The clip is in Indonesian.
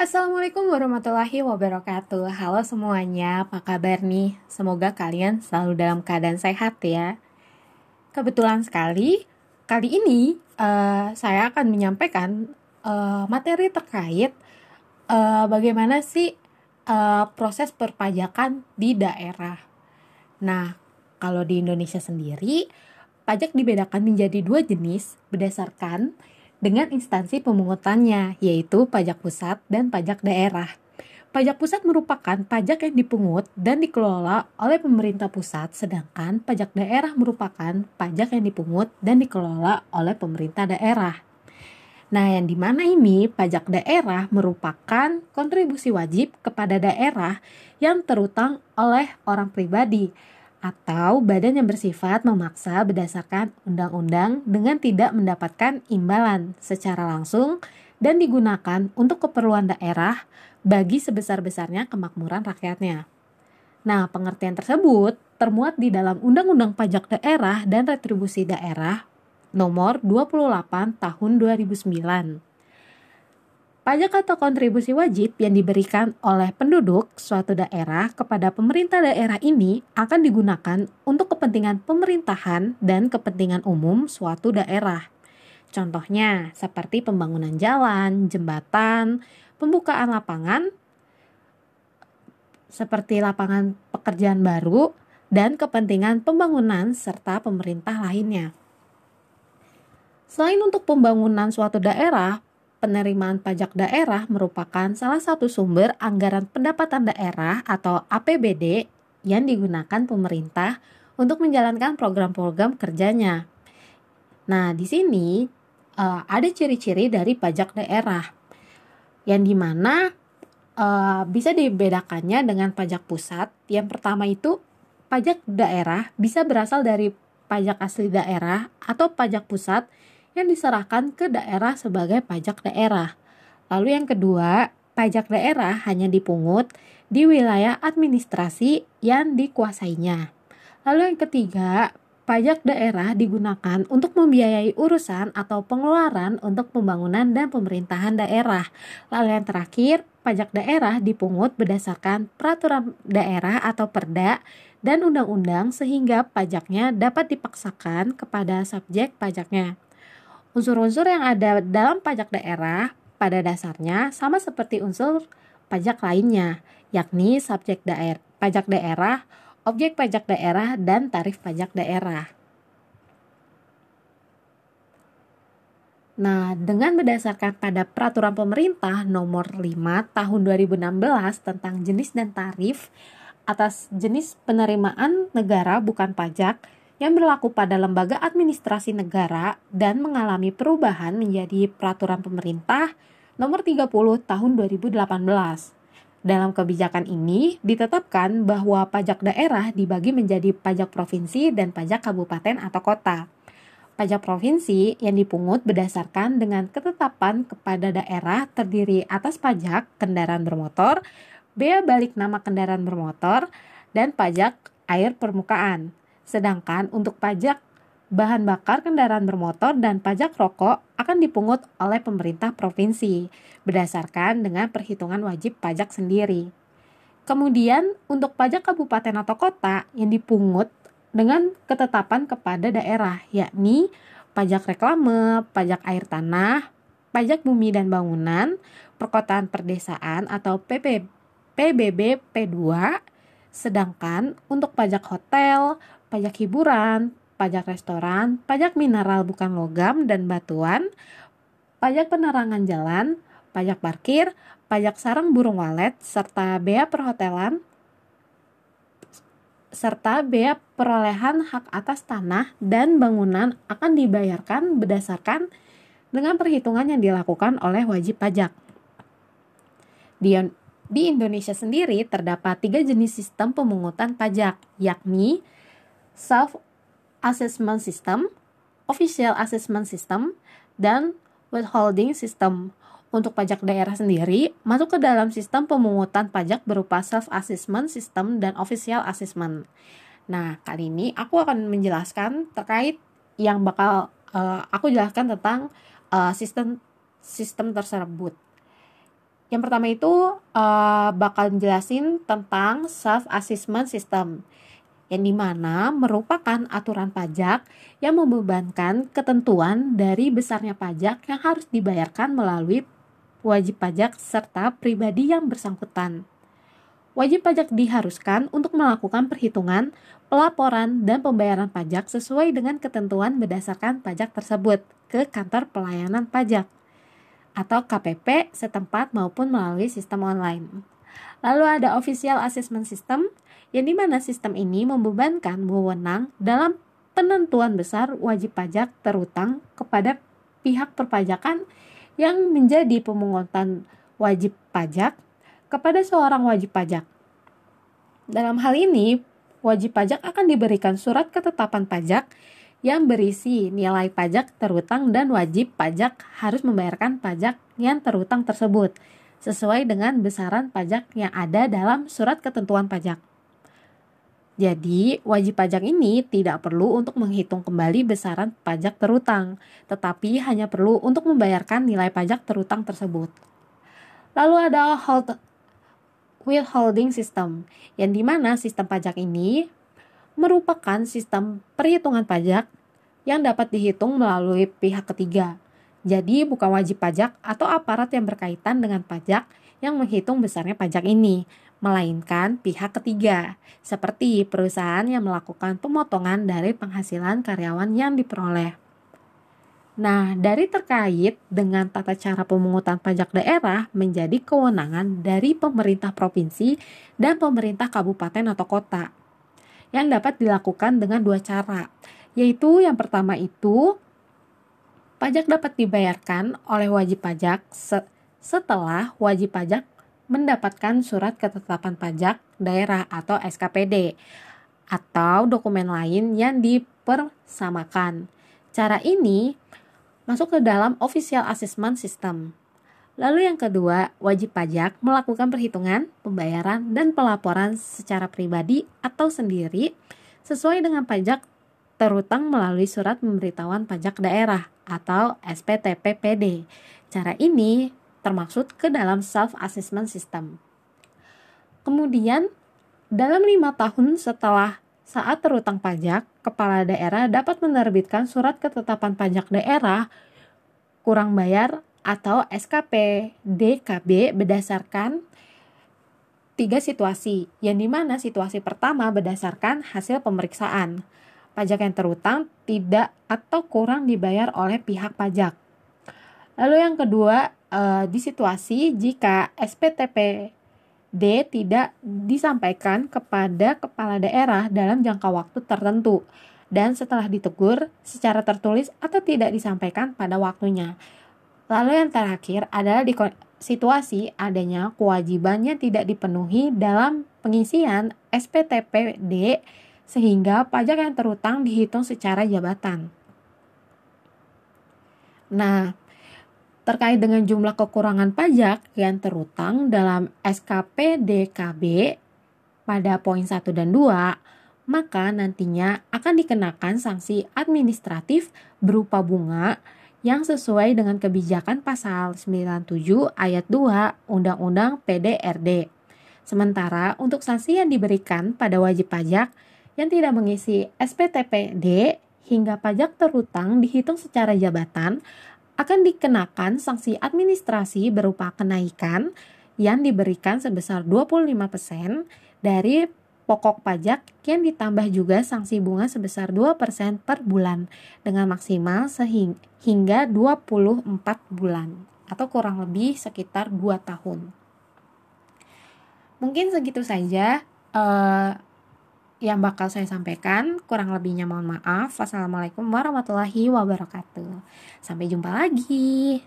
Assalamualaikum warahmatullahi wabarakatuh. Halo semuanya, apa kabar nih? Semoga kalian selalu dalam keadaan sehat ya. Kebetulan sekali, kali ini uh, saya akan menyampaikan uh, materi terkait uh, bagaimana sih uh, proses perpajakan di daerah. Nah, kalau di Indonesia sendiri, pajak dibedakan menjadi dua jenis berdasarkan dengan instansi pemungutannya, yaitu pajak pusat dan pajak daerah. Pajak pusat merupakan pajak yang dipungut dan dikelola oleh pemerintah pusat, sedangkan pajak daerah merupakan pajak yang dipungut dan dikelola oleh pemerintah daerah. Nah, yang di mana ini pajak daerah merupakan kontribusi wajib kepada daerah yang terutang oleh orang pribadi atau badan yang bersifat memaksa berdasarkan undang-undang dengan tidak mendapatkan imbalan secara langsung dan digunakan untuk keperluan daerah bagi sebesar-besarnya kemakmuran rakyatnya. Nah, pengertian tersebut termuat di dalam Undang-Undang Pajak Daerah dan Retribusi Daerah nomor 28 tahun 2009. Pajak atau kontribusi wajib yang diberikan oleh penduduk suatu daerah kepada pemerintah daerah ini akan digunakan untuk kepentingan pemerintahan dan kepentingan umum suatu daerah. Contohnya seperti pembangunan jalan, jembatan, pembukaan lapangan, seperti lapangan pekerjaan baru, dan kepentingan pembangunan serta pemerintah lainnya. Selain untuk pembangunan suatu daerah, penerimaan pajak daerah merupakan salah satu sumber anggaran pendapatan daerah atau APBD yang digunakan pemerintah untuk menjalankan program-program kerjanya. Nah, di sini uh, ada ciri-ciri dari pajak daerah yang di mana uh, bisa dibedakannya dengan pajak pusat. Yang pertama itu pajak daerah bisa berasal dari pajak asli daerah atau pajak pusat yang diserahkan ke daerah sebagai pajak daerah. Lalu yang kedua, pajak daerah hanya dipungut di wilayah administrasi yang dikuasainya. Lalu yang ketiga, pajak daerah digunakan untuk membiayai urusan atau pengeluaran untuk pembangunan dan pemerintahan daerah. Lalu yang terakhir, pajak daerah dipungut berdasarkan peraturan daerah atau perda dan undang-undang sehingga pajaknya dapat dipaksakan kepada subjek pajaknya. Unsur-unsur yang ada dalam pajak daerah pada dasarnya sama seperti unsur pajak lainnya, yakni subjek daerah, pajak daerah, objek pajak daerah, dan tarif pajak daerah. Nah, dengan berdasarkan pada peraturan pemerintah nomor 5 tahun 2016 tentang jenis dan tarif atas jenis penerimaan negara bukan pajak yang berlaku pada lembaga administrasi negara dan mengalami perubahan menjadi peraturan pemerintah nomor 30 tahun 2018. Dalam kebijakan ini ditetapkan bahwa pajak daerah dibagi menjadi pajak provinsi dan pajak kabupaten atau kota. Pajak provinsi yang dipungut berdasarkan dengan ketetapan kepada daerah terdiri atas pajak kendaraan bermotor, bea balik nama kendaraan bermotor, dan pajak air permukaan. Sedangkan untuk pajak bahan bakar kendaraan bermotor dan pajak rokok akan dipungut oleh pemerintah provinsi berdasarkan dengan perhitungan wajib pajak sendiri. Kemudian untuk pajak kabupaten atau kota yang dipungut dengan ketetapan kepada daerah yakni pajak reklame, pajak air tanah, pajak bumi dan bangunan, perkotaan perdesaan atau PP, PBB P2, sedangkan untuk pajak hotel, pajak hiburan, pajak restoran, pajak mineral bukan logam dan batuan, pajak penerangan jalan, pajak parkir, pajak sarang burung walet, serta bea perhotelan, serta bea perolehan hak atas tanah dan bangunan akan dibayarkan berdasarkan dengan perhitungan yang dilakukan oleh wajib pajak. Di, di Indonesia sendiri terdapat tiga jenis sistem pemungutan pajak, yakni Self Assessment System, Official Assessment System, dan Withholding System. Untuk pajak daerah sendiri, masuk ke dalam sistem pemungutan pajak berupa Self-Assessment System dan Official Assessment. Nah, kali ini aku akan menjelaskan terkait yang bakal uh, aku jelaskan tentang uh, sistem sistem tersebut. Yang pertama itu uh, bakal jelasin tentang self assessment system yang di mana merupakan aturan pajak yang membebankan ketentuan dari besarnya pajak yang harus dibayarkan melalui wajib pajak serta pribadi yang bersangkutan. Wajib pajak diharuskan untuk melakukan perhitungan, pelaporan, dan pembayaran pajak sesuai dengan ketentuan berdasarkan pajak tersebut ke kantor pelayanan pajak atau KPP setempat maupun melalui sistem online. Lalu ada Official Assessment System, yang di mana sistem ini membebankan wewenang dalam penentuan besar wajib pajak terutang kepada pihak perpajakan yang menjadi pemungutan wajib pajak kepada seorang wajib pajak. Dalam hal ini, wajib pajak akan diberikan surat ketetapan pajak yang berisi nilai pajak terutang dan wajib pajak harus membayarkan pajak yang terutang tersebut sesuai dengan besaran pajak yang ada dalam surat ketentuan pajak. Jadi, wajib pajak ini tidak perlu untuk menghitung kembali besaran pajak terutang, tetapi hanya perlu untuk membayarkan nilai pajak terutang tersebut. Lalu ada hold withholding system, yang di mana sistem pajak ini merupakan sistem perhitungan pajak yang dapat dihitung melalui pihak ketiga. Jadi bukan wajib pajak atau aparat yang berkaitan dengan pajak yang menghitung besarnya pajak ini, melainkan pihak ketiga, seperti perusahaan yang melakukan pemotongan dari penghasilan karyawan yang diperoleh. Nah, dari terkait dengan tata cara pemungutan pajak daerah menjadi kewenangan dari pemerintah provinsi dan pemerintah kabupaten atau kota yang dapat dilakukan dengan dua cara, yaitu yang pertama itu pajak dapat dibayarkan oleh wajib pajak setelah wajib pajak mendapatkan surat ketetapan pajak daerah atau SKPD atau dokumen lain yang dipersamakan. Cara ini masuk ke dalam Official Assessment System. Lalu yang kedua, wajib pajak melakukan perhitungan, pembayaran, dan pelaporan secara pribadi atau sendiri sesuai dengan pajak terutang melalui surat pemberitahuan pajak daerah atau SPTPPD. Cara ini termaksud ke dalam self-assessment system. Kemudian, dalam lima tahun setelah saat terutang pajak, kepala daerah dapat menerbitkan surat ketetapan pajak daerah kurang bayar atau SKP DKB berdasarkan tiga situasi, yang di mana situasi pertama berdasarkan hasil pemeriksaan. Pajak yang terutang tidak atau kurang dibayar oleh pihak pajak. Lalu yang kedua, eh, di situasi jika SPTP D. Tidak disampaikan kepada kepala daerah dalam jangka waktu tertentu dan setelah ditegur secara tertulis atau tidak disampaikan pada waktunya. Lalu yang terakhir adalah di situasi adanya kewajiban yang tidak dipenuhi dalam pengisian SPTPD sehingga pajak yang terutang dihitung secara jabatan. Nah, terkait dengan jumlah kekurangan pajak yang terutang dalam SKP DKB pada poin 1 dan 2, maka nantinya akan dikenakan sanksi administratif berupa bunga yang sesuai dengan kebijakan pasal 97 ayat 2 Undang-Undang PDRD. Sementara untuk sanksi yang diberikan pada wajib pajak yang tidak mengisi SPTPD hingga pajak terutang dihitung secara jabatan akan dikenakan sanksi administrasi berupa kenaikan yang diberikan sebesar 25% dari pokok pajak yang ditambah juga sanksi bunga sebesar 2% per bulan dengan maksimal sehingga 24 bulan atau kurang lebih sekitar 2 tahun. Mungkin segitu saja. Uh, yang bakal saya sampaikan. Kurang lebihnya mohon maaf. Wassalamualaikum warahmatullahi wabarakatuh. Sampai jumpa lagi.